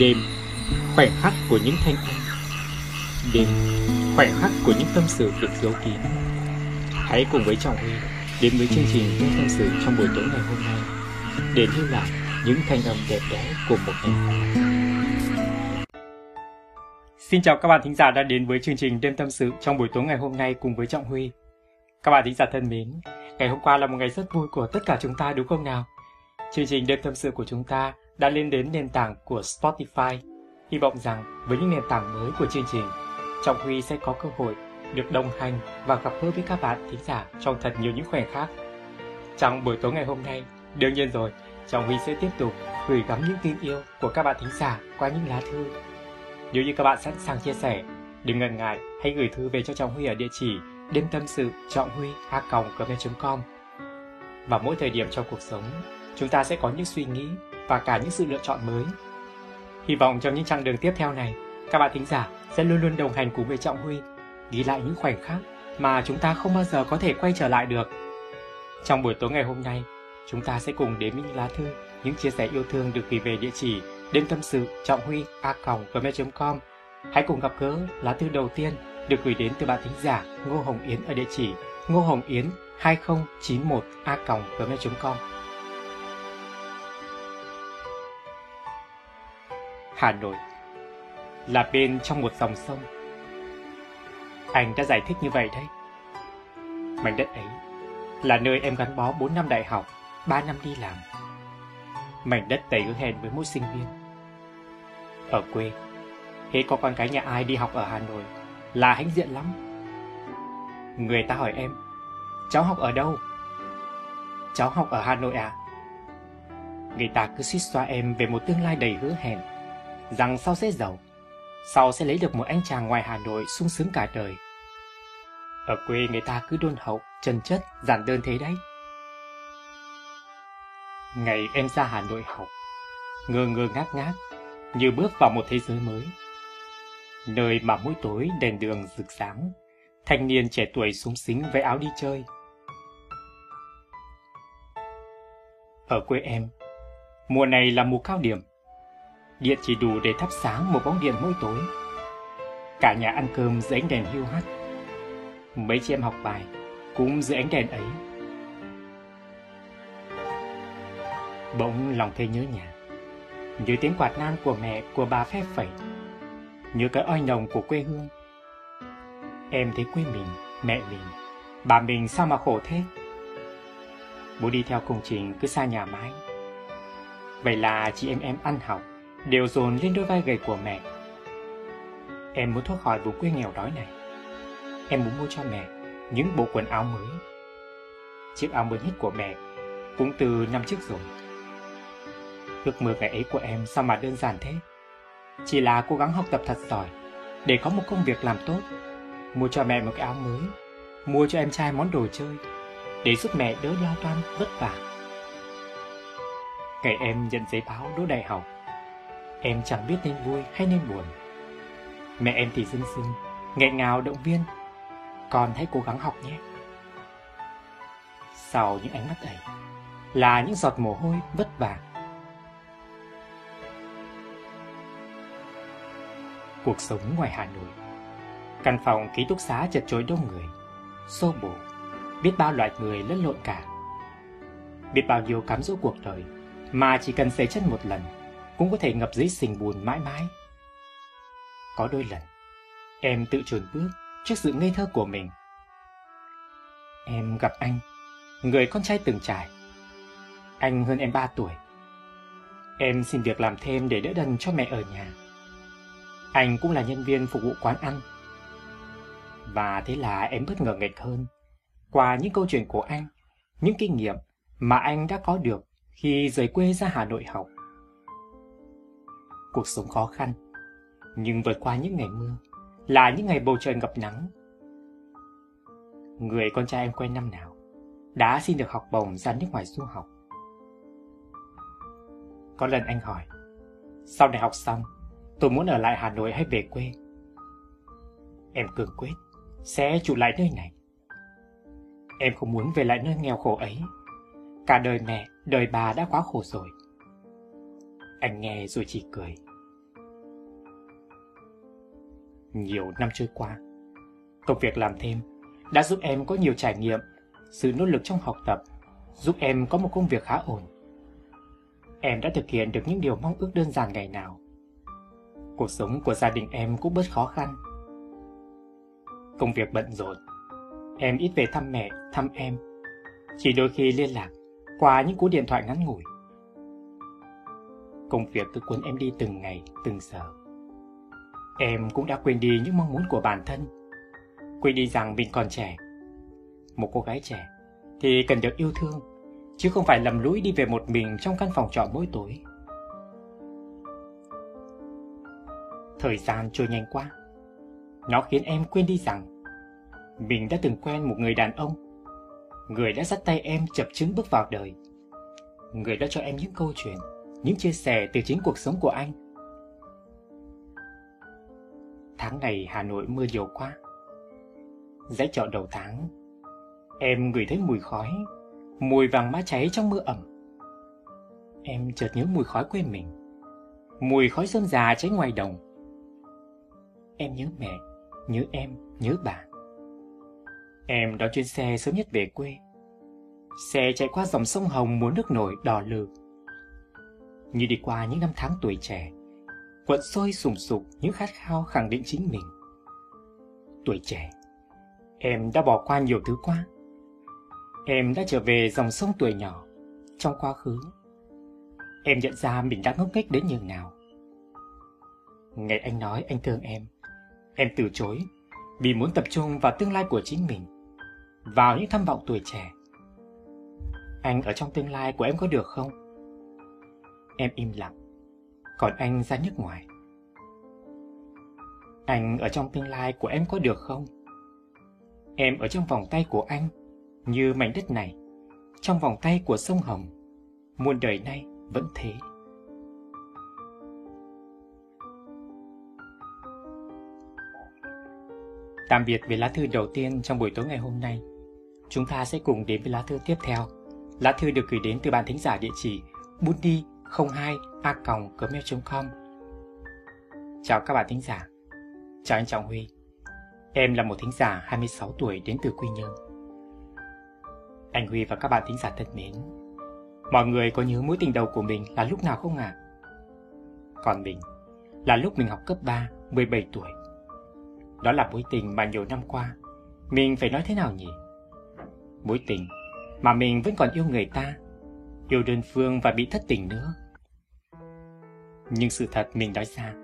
Đêm, khoảnh khắc của những thanh âm. Đêm, khoảnh khắc của những tâm sự được giấu kín. Hãy cùng với Trọng Huy đến với chương trình Đêm Tâm sự trong buổi tối ngày hôm nay Để lưu lại những thanh âm đẹp đẽ của một ngày Xin chào các bạn thính giả đã đến với chương trình Đêm Tâm sự trong buổi tối ngày hôm nay cùng với Trọng Huy. Các bạn thính giả thân mến, ngày hôm qua là một ngày rất vui của tất cả chúng ta đúng không nào? Chương trình Đêm Tâm sự của chúng ta đã lên đến nền tảng của Spotify. Hy vọng rằng với những nền tảng mới của chương trình, Trọng Huy sẽ có cơ hội được đồng hành và gặp gỡ với các bạn thính giả trong thật nhiều những khoảnh khắc. Trong buổi tối ngày hôm nay, đương nhiên rồi, Trọng Huy sẽ tiếp tục gửi gắm những tin yêu của các bạn thính giả qua những lá thư. Nếu như các bạn sẵn sàng chia sẻ, đừng ngần ngại hãy gửi thư về cho Trọng Huy ở địa chỉ đêm tâm sự trọng huy a gmail.com. Và mỗi thời điểm trong cuộc sống, chúng ta sẽ có những suy nghĩ và cả những sự lựa chọn mới. Hy vọng trong những chặng đường tiếp theo này, các bạn thính giả sẽ luôn luôn đồng hành cùng với Trọng Huy, ghi lại những khoảnh khắc mà chúng ta không bao giờ có thể quay trở lại được. Trong buổi tối ngày hôm nay, chúng ta sẽ cùng đến với những lá thư, những chia sẻ yêu thương được gửi về địa chỉ đêm tâm sự trọng huy a gmail.com. Hãy cùng gặp gỡ lá thư đầu tiên được gửi đến từ bạn thính giả Ngô Hồng Yến ở địa chỉ ngô hồng yến 2091 a gmail.com. Hà Nội là bên trong một dòng sông. Anh đã giải thích như vậy đấy. Mảnh đất ấy là nơi em gắn bó 4 năm đại học, 3 năm đi làm. Mảnh đất đầy hứa hẹn với mỗi sinh viên. Ở quê, thế có con cái nhà ai đi học ở Hà Nội là hãnh diện lắm. Người ta hỏi em, cháu học ở đâu? Cháu học ở Hà Nội à? Người ta cứ xích xoa em về một tương lai đầy hứa hẹn rằng sau sẽ giàu, sau sẽ lấy được một anh chàng ngoài Hà Nội sung sướng cả đời. Ở quê người ta cứ đôn hậu, chân chất, giản đơn thế đấy. Ngày em ra Hà Nội học, ngơ ngơ ngác ngác, như bước vào một thế giới mới. Nơi mà mỗi tối đèn đường rực sáng, thanh niên trẻ tuổi súng xính với áo đi chơi. Ở quê em, mùa này là mùa cao điểm, Điện chỉ đủ để thắp sáng một bóng điện mỗi tối. Cả nhà ăn cơm dưới ánh đèn hiu hắt. Mấy chị em học bài cũng dưới ánh đèn ấy. Bỗng lòng thấy nhớ nhà. Nhớ tiếng quạt nan của mẹ của bà phép phẩy. Nhớ cái oi nồng của quê hương. Em thấy quê mình, mẹ mình, bà mình sao mà khổ thế? Bố đi theo công trình cứ xa nhà mãi. Vậy là chị em em ăn học, đều dồn lên đôi vai gầy của mẹ. Em muốn thoát khỏi vùng quê nghèo đói này. Em muốn mua cho mẹ những bộ quần áo mới. Chiếc áo mới nhất của mẹ cũng từ năm trước rồi. Ước mơ ngày ấy của em sao mà đơn giản thế? Chỉ là cố gắng học tập thật giỏi để có một công việc làm tốt, mua cho mẹ một cái áo mới, mua cho em trai món đồ chơi để giúp mẹ đỡ lo toan vất vả. Ngày em nhận giấy báo đỗ đại học, Em chẳng biết nên vui hay nên buồn. Mẹ em thì dưng dưng nghẹn ngào động viên. Con hãy cố gắng học nhé. Sau những ánh mắt ấy, Là những giọt mồ hôi vất vả. Cuộc sống ngoài Hà Nội, Căn phòng ký túc xá chật chội đông người, Xô bồ, Biết bao loại người lẫn lộn cả. Biết bao nhiêu cám dỗ cuộc đời Mà chỉ cần xây chân một lần cũng có thể ngập dưới sình bùn mãi mãi. Có đôi lần, em tự chuồn bước trước sự ngây thơ của mình. Em gặp anh, người con trai từng trải. Anh hơn em 3 tuổi. Em xin việc làm thêm để đỡ đần cho mẹ ở nhà. Anh cũng là nhân viên phục vụ quán ăn. Và thế là em bất ngờ nghịch hơn. Qua những câu chuyện của anh, những kinh nghiệm mà anh đã có được khi rời quê ra Hà Nội học cuộc sống khó khăn. Nhưng vượt qua những ngày mưa là những ngày bầu trời ngập nắng. Người con trai em quen năm nào đã xin được học bổng ra nước ngoài du học. Có lần anh hỏi, sau này học xong, tôi muốn ở lại Hà Nội hay về quê? Em cường quyết, sẽ trụ lại nơi này. Em không muốn về lại nơi nghèo khổ ấy. Cả đời mẹ, đời bà đã quá khổ rồi. Anh nghe rồi chỉ cười. Nhiều năm trôi qua, công việc làm thêm đã giúp em có nhiều trải nghiệm, sự nỗ lực trong học tập giúp em có một công việc khá ổn. Em đã thực hiện được những điều mong ước đơn giản ngày nào. Cuộc sống của gia đình em cũng bớt khó khăn. Công việc bận rộn, em ít về thăm mẹ, thăm em. Chỉ đôi khi liên lạc qua những cú điện thoại ngắn ngủi. Công việc cứ cuốn em đi từng ngày, từng giờ. Em cũng đã quên đi những mong muốn của bản thân. Quên đi rằng mình còn trẻ. Một cô gái trẻ thì cần được yêu thương, chứ không phải lầm lũi đi về một mình trong căn phòng trọ mỗi tối. Thời gian trôi nhanh quá. Nó khiến em quên đi rằng mình đã từng quen một người đàn ông, người đã dắt tay em chập chứng bước vào đời, người đã cho em những câu chuyện, những chia sẻ từ chính cuộc sống của anh. Tháng này Hà Nội mưa nhiều quá. Dãy chợ đầu tháng, em ngửi thấy mùi khói, mùi vàng má cháy trong mưa ẩm. Em chợt nhớ mùi khói quê mình, mùi khói sơn già cháy ngoài đồng. Em nhớ mẹ, nhớ em, nhớ bà. Em đón chuyến xe sớm nhất về quê. Xe chạy qua dòng sông Hồng muốn nước nổi đỏ lừ. Như đi qua những năm tháng tuổi trẻ, vẫn sôi sùng sục những khát khao khẳng định chính mình. Tuổi trẻ, em đã bỏ qua nhiều thứ quá. Em đã trở về dòng sông tuổi nhỏ, trong quá khứ. Em nhận ra mình đã ngốc nghếch đến nhường nào. Ngày anh nói anh thương em, em từ chối vì muốn tập trung vào tương lai của chính mình, vào những tham vọng tuổi trẻ. Anh ở trong tương lai của em có được không? Em im lặng, còn anh ra nước ngoài. Anh ở trong tương lai của em có được không? Em ở trong vòng tay của anh, như mảnh đất này, trong vòng tay của sông Hồng, muôn đời nay vẫn thế. Tạm biệt với lá thư đầu tiên trong buổi tối ngày hôm nay. Chúng ta sẽ cùng đến với lá thư tiếp theo. Lá thư được gửi đến từ bạn thính giả địa chỉ bundi 02 a gmail.com Chào các bạn thính giả. Chào anh Trọng Huy. Em là một thính giả 26 tuổi đến từ Quy Nhơn. Anh Huy và các bạn thính giả thân mến, mọi người có nhớ mối tình đầu của mình là lúc nào không ạ? À? Còn mình, là lúc mình học cấp 3, 17 tuổi. Đó là mối tình mà nhiều năm qua, mình phải nói thế nào nhỉ? Mối tình mà mình vẫn còn yêu người ta, yêu đơn phương và bị thất tình nữa. Nhưng sự thật mình nói ra,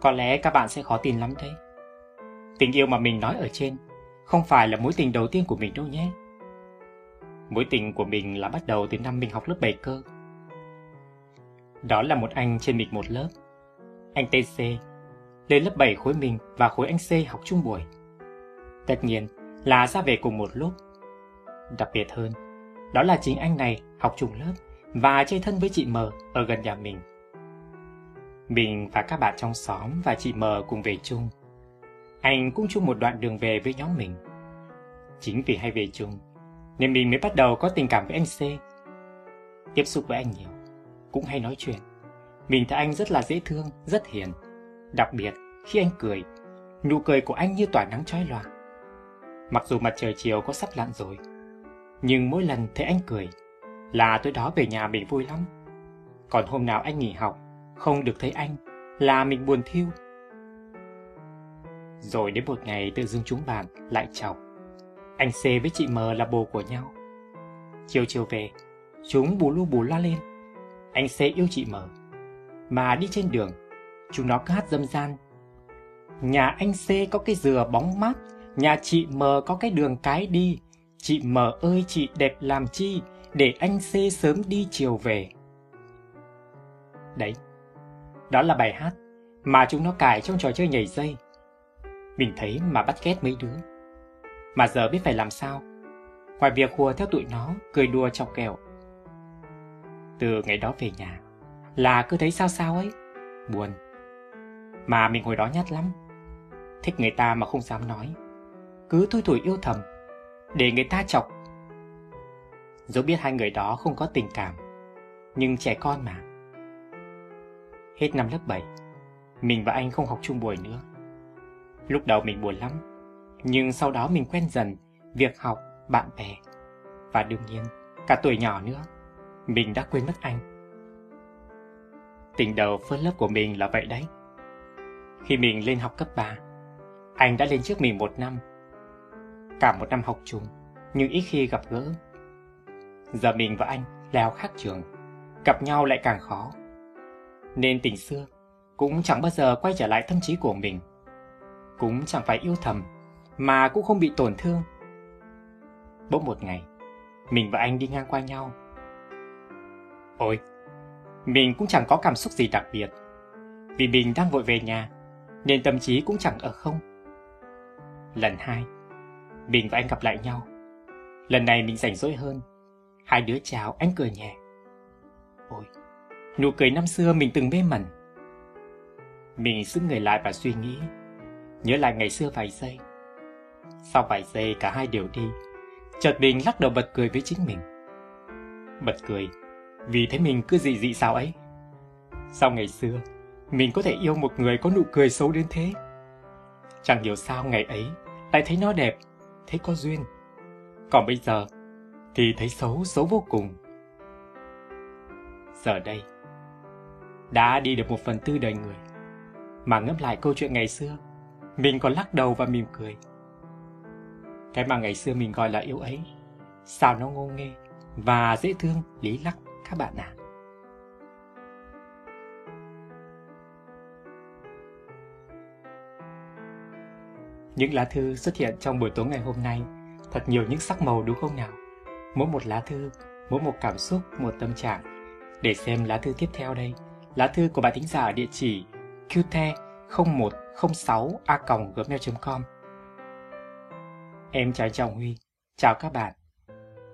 có lẽ các bạn sẽ khó tin lắm đấy. Tình yêu mà mình nói ở trên không phải là mối tình đầu tiên của mình đâu nhé. Mối tình của mình là bắt đầu từ năm mình học lớp 7 cơ. Đó là một anh trên mình một lớp. Anh TC, lên lớp 7 khối mình và khối anh C học chung buổi. Tất nhiên là ra về cùng một lúc. Đặc biệt hơn, đó là chính anh này học chung lớp và chơi thân với chị M ở gần nhà mình. Mình và các bạn trong xóm và chị Mờ cùng về chung. Anh cũng chung một đoạn đường về với nhóm mình. Chính vì hay về chung, nên mình mới bắt đầu có tình cảm với anh C. Tiếp xúc với anh nhiều, cũng hay nói chuyện. Mình thấy anh rất là dễ thương, rất hiền. Đặc biệt, khi anh cười, nụ cười của anh như tỏa nắng chói lòa. Mặc dù mặt trời chiều có sắp lặn rồi, nhưng mỗi lần thấy anh cười là tối đó về nhà mình vui lắm. Còn hôm nào anh nghỉ học, không được thấy anh là mình buồn thiêu. Rồi đến một ngày tự dưng chúng bạn lại chọc. Anh C với chị M là bồ của nhau. Chiều chiều về, chúng bù lu bù la lên. Anh C yêu chị M. Mà đi trên đường, chúng nó cứ hát dâm gian. Nhà anh C có cái dừa bóng mát, nhà chị M có cái đường cái đi. Chị M ơi chị đẹp làm chi, để anh C sớm đi chiều về. Đấy, đó là bài hát mà chúng nó cài trong trò chơi nhảy dây. Mình thấy mà bắt ghét mấy đứa. Mà giờ biết phải làm sao. Ngoài việc hùa theo tụi nó, cười đùa chọc kẹo. Từ ngày đó về nhà, là cứ thấy sao sao ấy, buồn. Mà mình hồi đó nhát lắm. Thích người ta mà không dám nói. Cứ thui thủi yêu thầm, để người ta chọc. Dẫu biết hai người đó không có tình cảm, nhưng trẻ con mà. Hết năm lớp 7, mình và anh không học chung buổi nữa. Lúc đầu mình buồn lắm, nhưng sau đó mình quen dần việc học, bạn bè. Và đương nhiên, cả tuổi nhỏ nữa, mình đã quên mất anh. Tình đầu phân lớp của mình là vậy đấy. Khi mình lên học cấp 3, anh đã lên trước mình một năm. Cả một năm học chung, nhưng ít khi gặp gỡ. Giờ mình và anh leo khác trường, gặp nhau lại càng khó. Nên tình xưa cũng chẳng bao giờ quay trở lại tâm trí của mình. Cũng chẳng phải yêu thầm, mà cũng không bị tổn thương. Bỗng một ngày, mình và anh đi ngang qua nhau. Ôi, mình cũng chẳng có cảm xúc gì đặc biệt. Vì mình đang vội về nhà, nên tâm trí cũng chẳng ở không. Lần hai, mình và anh gặp lại nhau. Lần này mình rảnh rỗi hơn. Hai đứa chào, anh cười nhẹ. Ôi, nụ cười năm xưa mình từng mê mẩn. Mình xứng người lại và suy nghĩ, nhớ lại ngày xưa vài giây. Sau vài giây cả hai đều đi, chợt mình lắc đầu bật cười với chính mình. Bật cười, vì thấy mình cứ dị dị sao ấy. Sau ngày xưa, mình có thể yêu một người có nụ cười xấu đến thế. Chẳng hiểu sao ngày ấy lại thấy nó đẹp, thấy có duyên. Còn bây giờ thì thấy xấu, xấu vô cùng. Giờ đây, đã đi được một phần tư đời người, mà ngẫm lại câu chuyện ngày xưa, mình còn lắc đầu và mỉm cười. Cái mà ngày xưa mình gọi là yêu ấy, sao nó ngô nghê và dễ thương, lý lắc các bạn ạ. À. Những lá thư xuất hiện trong buổi tối ngày hôm nay thật nhiều những sắc màu đúng không nào? Mỗi một lá thư, mỗi một cảm xúc, một tâm trạng. Để xem lá thư tiếp theo đây, lá thư của bạn thính giả ở địa chỉ qte 0106 a gmail.com Em chào chồng Huy, chào các bạn.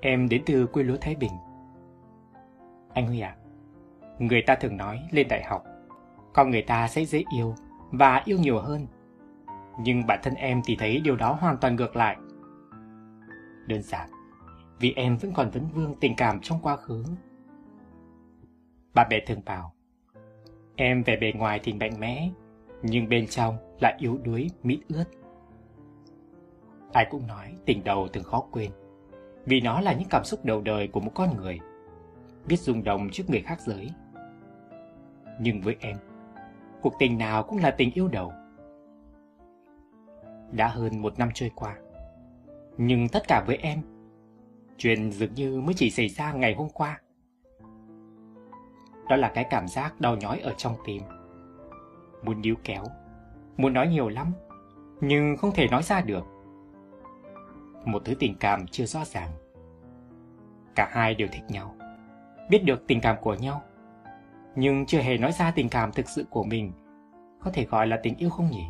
Em đến từ quê lúa Thái Bình. Anh Huy à, người ta thường nói lên đại học, con người ta sẽ dễ yêu và yêu nhiều hơn nhưng bản thân em thì thấy điều đó hoàn toàn ngược lại. Đơn giản, vì em vẫn còn vấn vương tình cảm trong quá khứ. Bạn bè thường bảo, em về bề ngoài thì mạnh mẽ, nhưng bên trong lại yếu đuối, mít ướt. Ai cũng nói tình đầu từng khó quên, vì nó là những cảm xúc đầu đời của một con người, biết rung đồng trước người khác giới. Nhưng với em, cuộc tình nào cũng là tình yêu đầu. Đã hơn một năm trôi qua Nhưng tất cả với em Chuyện dường như mới chỉ xảy ra ngày hôm qua đó là cái cảm giác đau nhói ở trong tim Muốn níu kéo, Muốn nói nhiều lắm, Nhưng không thể nói ra được Một thứ tình cảm chưa rõ ràng Cả hai đều thích nhau, Biết được tình cảm của nhau, Nhưng chưa hề nói ra tình cảm thực sự của mình, Có thể gọi là tình yêu không nhỉ?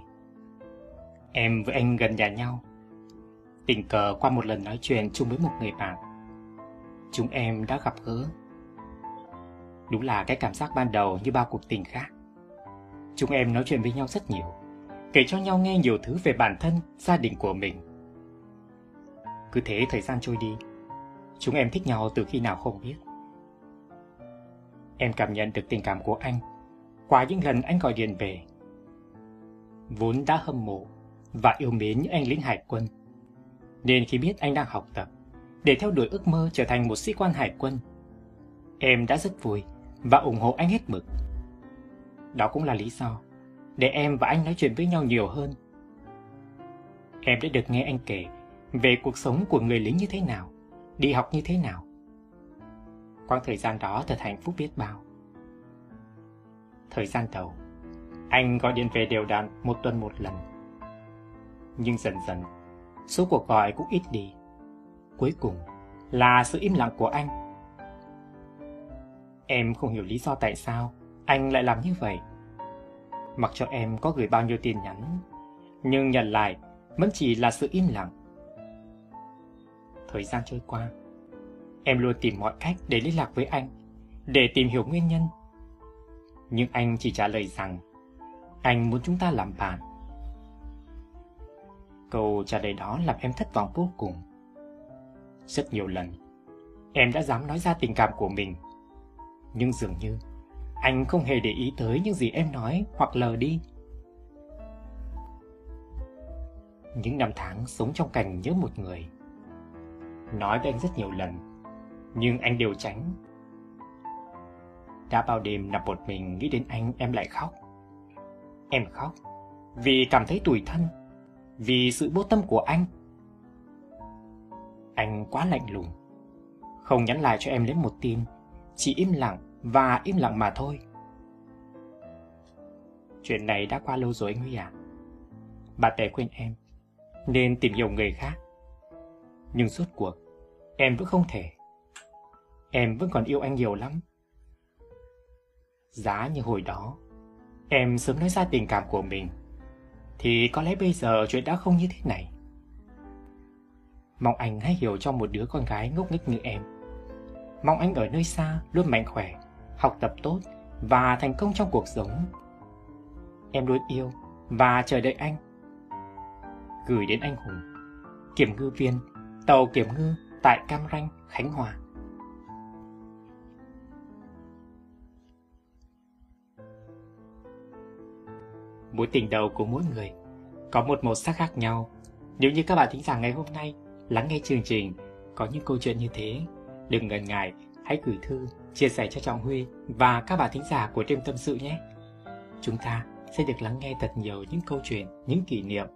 Em với anh gần nhà nhau. Tình cờ qua một lần nói chuyện chung với một người bạn. Chúng em đã gặp gỡ. Đúng là cái cảm giác ban đầu như bao cuộc tình khác. Chúng em nói chuyện với nhau rất nhiều, kể cho nhau nghe nhiều thứ về bản thân, gia đình của mình. Cứ thế thời gian trôi đi, chúng em thích nhau từ khi nào không biết. Em cảm nhận được tình cảm của anh qua những lần anh gọi điện về. Vốn đã hâm mộ và yêu mến những anh lính hải quân. Nên khi biết anh đang học tập, để theo đuổi ước mơ trở thành một sĩ quan hải quân, em đã rất vui và ủng hộ anh hết mực. Đó cũng là lý do để em và anh nói chuyện với nhau nhiều hơn. Em đã được nghe anh kể về cuộc sống của người lính như thế nào, đi học như thế nào. Quãng thời gian đó thật hạnh phúc biết bao. Thời gian đầu, anh gọi điện về đều đặn một tuần một lần nhưng dần dần, số cuộc gọi cũng ít đi. Cuối cùng là sự im lặng của anh. Em không hiểu lý do tại sao anh lại làm như vậy. Mặc cho em có gửi bao nhiêu tin nhắn, nhưng nhận lại vẫn chỉ là sự im lặng. Thời gian trôi qua, em luôn tìm mọi cách để liên lạc với anh, để tìm hiểu nguyên nhân. Nhưng anh chỉ trả lời rằng anh muốn chúng ta làm bạn. Câu trả lời đó làm em thất vọng vô cùng. Rất nhiều lần, em đã dám nói ra tình cảm của mình. Nhưng dường như, anh không hề để ý tới những gì em nói hoặc lờ đi. những năm tháng sống trong cảnh nhớ một người. Nói với anh rất nhiều lần, nhưng anh đều tránh. Đã bao đêm nằm một mình nghĩ đến anh em lại khóc. Em khóc vì cảm thấy tủi thân, vì sự vô tâm của anh. Anh quá lạnh lùng, không nhắn lại cho em lấy một tin, chỉ im lặng và im lặng mà thôi. Chuyện này đã qua lâu rồi anh Huy à. Bà Tề khuyên em nên tìm hiểu người khác. Nhưng suốt cuộc, em vẫn không thể. Em vẫn còn yêu anh nhiều lắm. Giá như hồi đó, em sớm nói ra tình cảm của mình, thì có lẽ bây giờ chuyện đã không như thế này. Mong anh hãy hiểu cho một đứa con gái ngốc nghếch như em. Mong anh ở nơi xa luôn mạnh khỏe, học tập tốt và thành công trong cuộc sống. Em luôn yêu và chờ đợi anh. Gửi đến anh Hùng, kiểm ngư viên, tàu kiểm ngư tại Cam Ranh, Khánh Hòa. Mối tình đầu của mỗi người có một màu sắc khác nhau. Nếu như các bạn thính giả ngày hôm nay lắng nghe chương trình có những câu chuyện như thế, đừng ngần ngại, hãy gửi thư chia sẻ cho Trọng Huy và các bạn thính giả của đêm tâm sự nhé. Chúng ta sẽ được lắng nghe thật nhiều những câu chuyện, những kỷ niệm.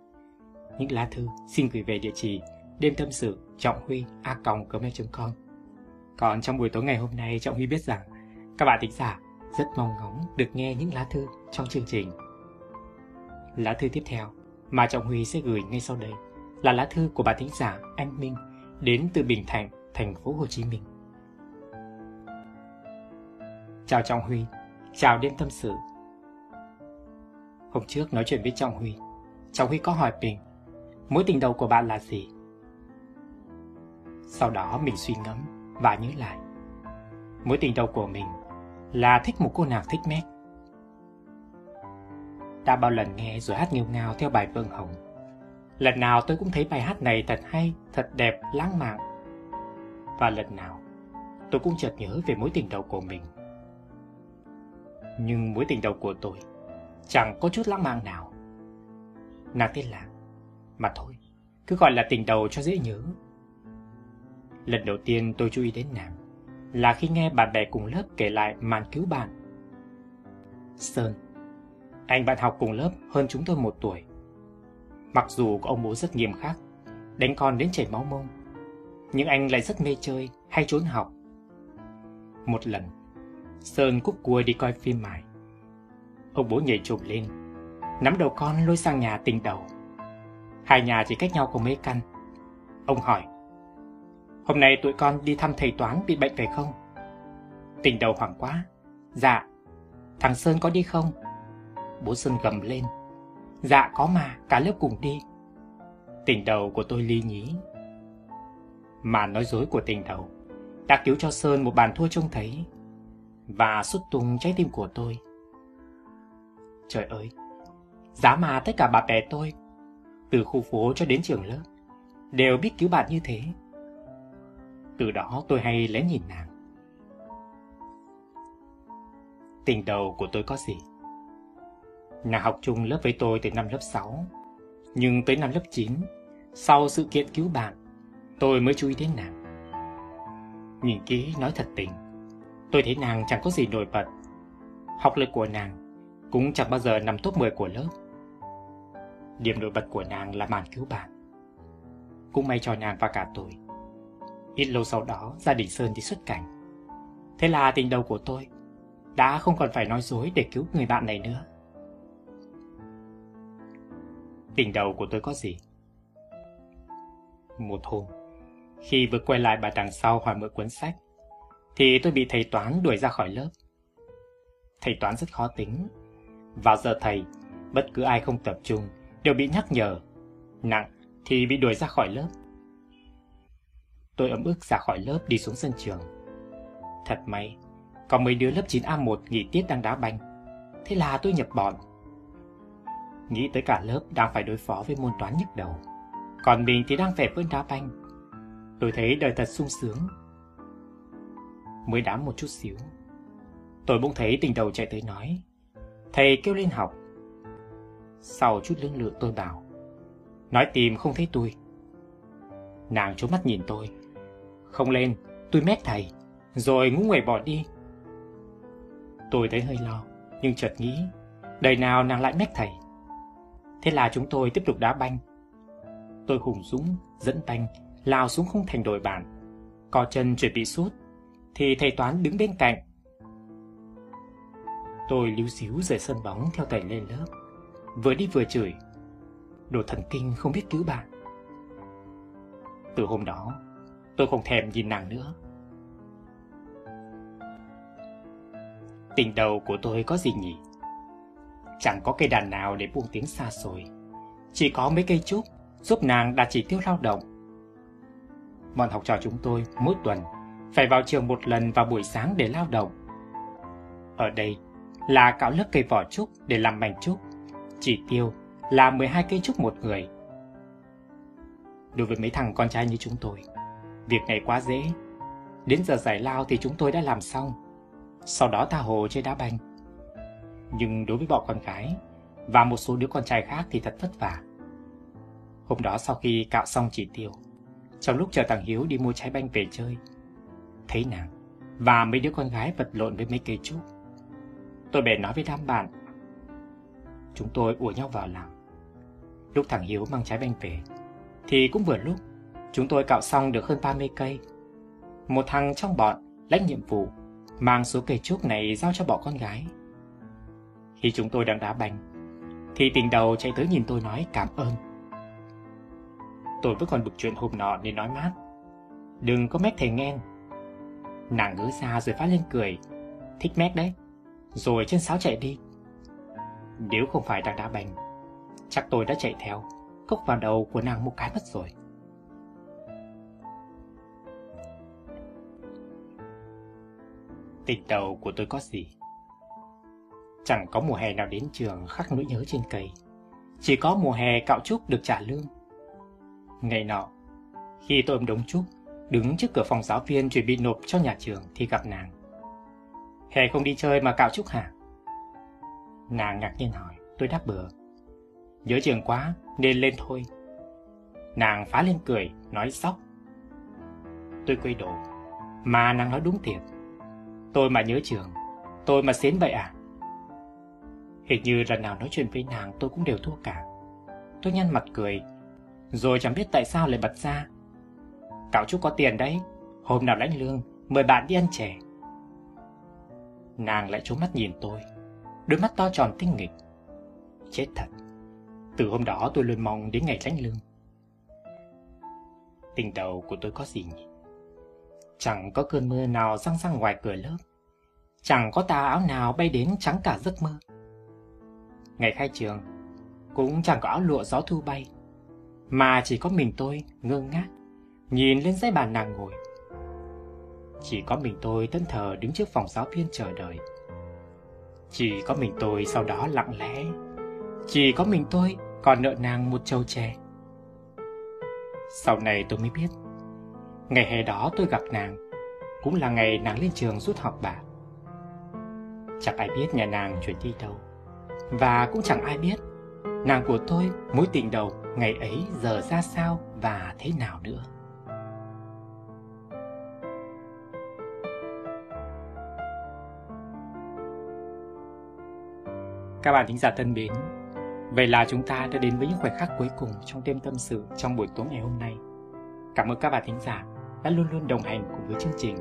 Những lá thư xin gửi về địa chỉ đêm tâm sự trọng huy a gmail.com. Còn trong buổi tối ngày hôm nay, Trọng Huy biết rằng các bạn thính giả rất mong ngóng được nghe những lá thư trong chương trình. Lá thư tiếp theo mà Trọng Huy sẽ gửi ngay sau đây là lá thư của bà thính giả Anh Minh đến từ Bình Thạnh, thành phố Hồ Chí Minh. Chào Trọng Huy, chào đêm tâm sự. Hôm trước nói chuyện với Trọng Huy, Trọng Huy có hỏi mình, mối tình đầu của bạn là gì? Sau đó mình suy ngẫm và nhớ lại. Mối tình đầu của mình là thích một cô nàng thích mét. Đã bao lần nghe rồi hát nghêu ngao theo bài Vương Hồng. Lần nào tôi cũng thấy bài hát này thật hay, thật đẹp, lãng mạn. Và lần nào tôi cũng chợt nhớ về mối tình đầu của mình. Nhưng mối tình đầu của tôi chẳng có chút lãng mạn nào. Nàng tên là, mà thôi, cứ gọi là tình đầu cho dễ nhớ. Lần đầu tiên tôi chú ý đến nàng là khi nghe bạn bè cùng lớp kể lại màn cứu bạn. Sơn, anh bạn học cùng lớp hơn chúng tôi một tuổi. Mặc dù có ông bố rất nghiêm khắc, đánh con đến chảy máu mông, nhưng anh lại rất mê chơi hay trốn học. Một lần, Sơn cúc cua đi coi phim mài. Ông bố nhảy trồm lên, nắm đầu con lôi sang nhà tình đầu. Hai nhà chỉ cách nhau có mấy căn. Ông hỏi, hôm nay tụi con đi thăm thầy toán bị bệnh phải không? Tình đầu hoảng quá. Dạ, thằng Sơn có đi không? Bố Sơn gầm lên. Dạ có mà, cả lớp cùng đi. Tình đầu của tôi ly nhí. Mà nói dối của tình đầu đã cứu cho Sơn một bàn thua trông thấy và sút tung trái tim của tôi. Trời ơi, giá mà tất cả bạn bè tôi, từ khu phố cho đến trường lớp, đều biết cứu bạn như thế. Từ đó tôi hay lén nhìn nàng. Tình đầu của tôi có gì? Nàng học chung lớp với tôi từ năm lớp 6, nhưng tới năm lớp 9, sau sự kiện cứu bạn, tôi mới chú ý đến nàng. Nhìn kỹ nói thật tình, tôi thấy nàng chẳng có gì nổi bật. Học lực của nàng cũng chẳng bao giờ nằm top 10 của lớp. Điểm nổi bật của nàng là màn cứu bạn. Cũng may cho nàng và cả tôi. Ít lâu sau đó, gia đình Sơn đi xuất cảnh. Thế là tình đầu của tôi đã không còn phải nói dối để cứu người bạn này nữa. Tình đầu của tôi có gì? Một hôm, khi vừa quay lại bài đằng sau hỏi mượn cuốn sách, thì tôi bị thầy toán đuổi ra khỏi lớp. Thầy toán rất khó tính. Vào giờ thầy, bất cứ ai không tập trung đều bị nhắc nhở. Nặng thì bị đuổi ra khỏi lớp. Tôi ấm ức ra khỏi lớp đi xuống sân trường. Thật may, có mấy đứa lớp 9A1 nghỉ tiết đang đá banh. Thế là tôi nhập bọn. Nghĩ tới cả lớp đang phải đối phó với môn toán nhức đầu. Còn mình thì đang vẻ vơn đá banh. Tôi thấy đời thật sung sướng. Mới đám một chút xíu. Tôi bỗng thấy tình đầu chạy tới nói. Thầy kêu lên học. Sau chút lưỡng lự tôi bảo. nói tìm không thấy tôi. Nàng trốn mắt nhìn tôi. Không lên, tôi mét thầy, rồi ngũ nguẩy bỏ đi. Tôi thấy hơi lo, nhưng chợt nghĩ, đời nào nàng lại mét thầy. Thế là chúng tôi tiếp tục đá banh. Tôi hùng dũng, dẫn banh, lao xuống khung thành đội bàn. Co chân chuẩn bị sút, thì thầy Toán đứng bên cạnh. Tôi líu xíu rời sân bóng theo thầy lên lớp. Vừa đi vừa chửi. Đồ thần kinh không biết cứu bạn. Từ hôm đó, tôi không thèm nhìn nàng nữa. Tình đầu của tôi có gì nhỉ? Chẳng có cây đàn nào để buông tiếng xa xôi. Chỉ có mấy cây trúc giúp nàng đạt chỉ tiêu lao động. Bọn học trò chúng tôi mỗi tuần phải vào trường một lần vào buổi sáng để lao động. Ở đây là cạo lớp cây vỏ trúc để làm mảnh trúc. Chỉ tiêu là 12 cây trúc một người. Đối với mấy thằng con trai như chúng tôi, việc này quá dễ. Đến giờ giải lao thì chúng tôi đã làm xong. Sau đó tha hồ chơi đá banh. Nhưng đối với bọn con gái và một số đứa con trai khác thì thật vất vả. Hôm đó sau khi cạo xong chỉ tiêu, trong lúc chờ thằng Hiếu đi mua trái banh về chơi, thấy nàng và mấy đứa con gái vật lộn với mấy cây trúc. Tôi bèn nói với đám bạn. Chúng tôi ùa nhau vào làm. Lúc thằng Hiếu mang trái banh về, thì cũng vừa lúc chúng tôi cạo xong được hơn 30 cây. Một thằng trong bọn lãnh nhiệm vụ mang số cây trúc này giao cho bọn con gái. Khi chúng tôi đang đá banh, thì tình đầu chạy tới nhìn tôi nói cảm ơn. Tôi vẫn còn bực chuyện hôm nọ nên nói mát. Đừng có mét thầy nghe. Nàng ngứa ra rồi phát lên cười. Thích mét đấy. Rồi chân sáo chạy đi. Nếu không phải đang đá bành, chắc tôi đã chạy theo, cốc vào đầu của nàng một cái mất rồi. Tình đầu của tôi có gì? Chẳng có mùa hè nào đến trường khắc nỗi nhớ trên cây. Chỉ có mùa hè cạo trúc được trả lương. Ngày nọ, khi tôi ôm đống trúc, đứng trước cửa phòng giáo viên chuẩn bị nộp cho nhà trường thì gặp nàng. Hè không đi chơi mà cạo trúc hả? Nàng ngạc nhiên hỏi, tôi đáp bừa. Nhớ trường quá, nên lên thôi. Nàng phá lên cười, nói sóc. Tôi quay đổ. mà nàng nói đúng thiệt. Tôi mà nhớ trường, tôi mà xến vậy à? Hình như lần nào nói chuyện với nàng tôi cũng đều thua cả. Tôi nhăn mặt cười, rồi chẳng biết tại sao lại bật ra. Cạo chú có tiền đấy, hôm nào lãnh lương, mời bạn đi ăn chè. Nàng lại trố mắt nhìn tôi, đôi mắt to tròn tinh nghịch. Chết thật, từ hôm đó tôi luôn mong đến ngày lãnh lương. Tình đầu của tôi có gì nhỉ? Chẳng có cơn mưa nào răng răng ngoài cửa lớp. Chẳng có tà áo nào bay đến trắng cả giấc mơ. Ngày khai trường, cũng chẳng có áo lụa gió thu bay. Mà chỉ có mình tôi ngơ ngác, nhìn lên dãy bàn nàng ngồi. Chỉ có mình tôi tân thờ đứng trước phòng giáo viên chờ đợi. Chỉ có mình tôi sau đó lặng lẽ. Chỉ có mình tôi còn nợ nàng một chầu chè. Sau này tôi mới biết, ngày hè đó tôi gặp nàng, cũng là ngày nàng lên trường rút học bạ. Chẳng ai biết nhà nàng chuyển đi đâu, và cũng chẳng ai biết nàng của tôi mối tình đầu ngày ấy giờ ra sao và thế nào nữa. Các bạn thính giả thân mến, vậy là chúng ta đã đến với những khoảnh khắc cuối cùng trong đêm tâm sự trong buổi tối ngày hôm nay. Cảm ơn các bạn thính giả đã luôn luôn đồng hành cùng với chương trình.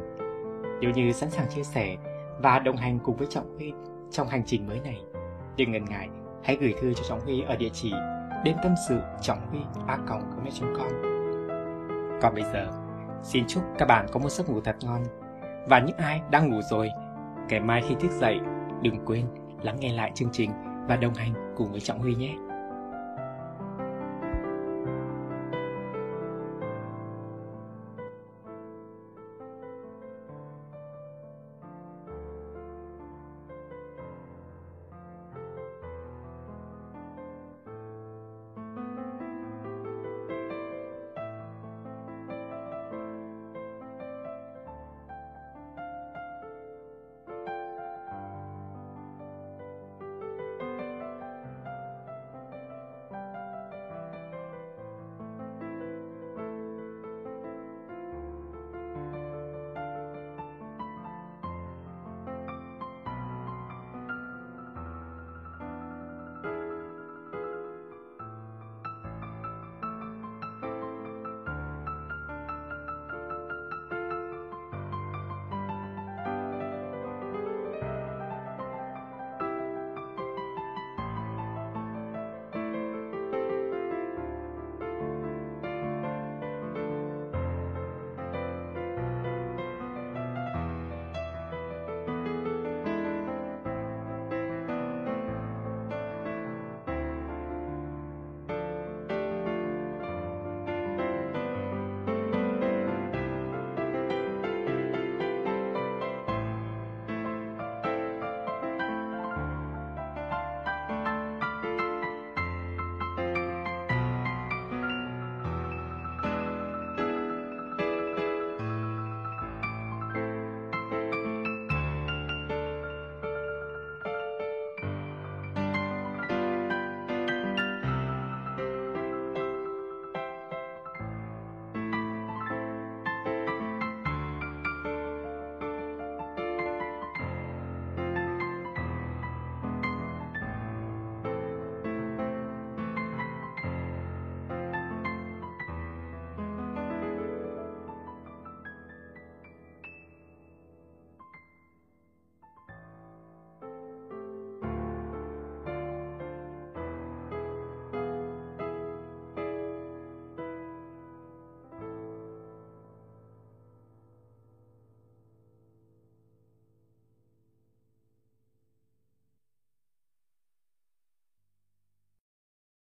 Nếu như sẵn sàng chia sẻ và đồng hành cùng với Trọng Huy trong hành trình mới này, đừng ngần ngại hãy gửi thư cho Trọng Huy ở địa chỉ đêm tâm sự trọng huy a com. Còn bây giờ, xin chúc các bạn có một giấc ngủ thật ngon. Và những ai đang ngủ rồi, ngày mai khi thức dậy, đừng quên lắng nghe lại chương trình và đồng hành cùng với trọng huy nhé.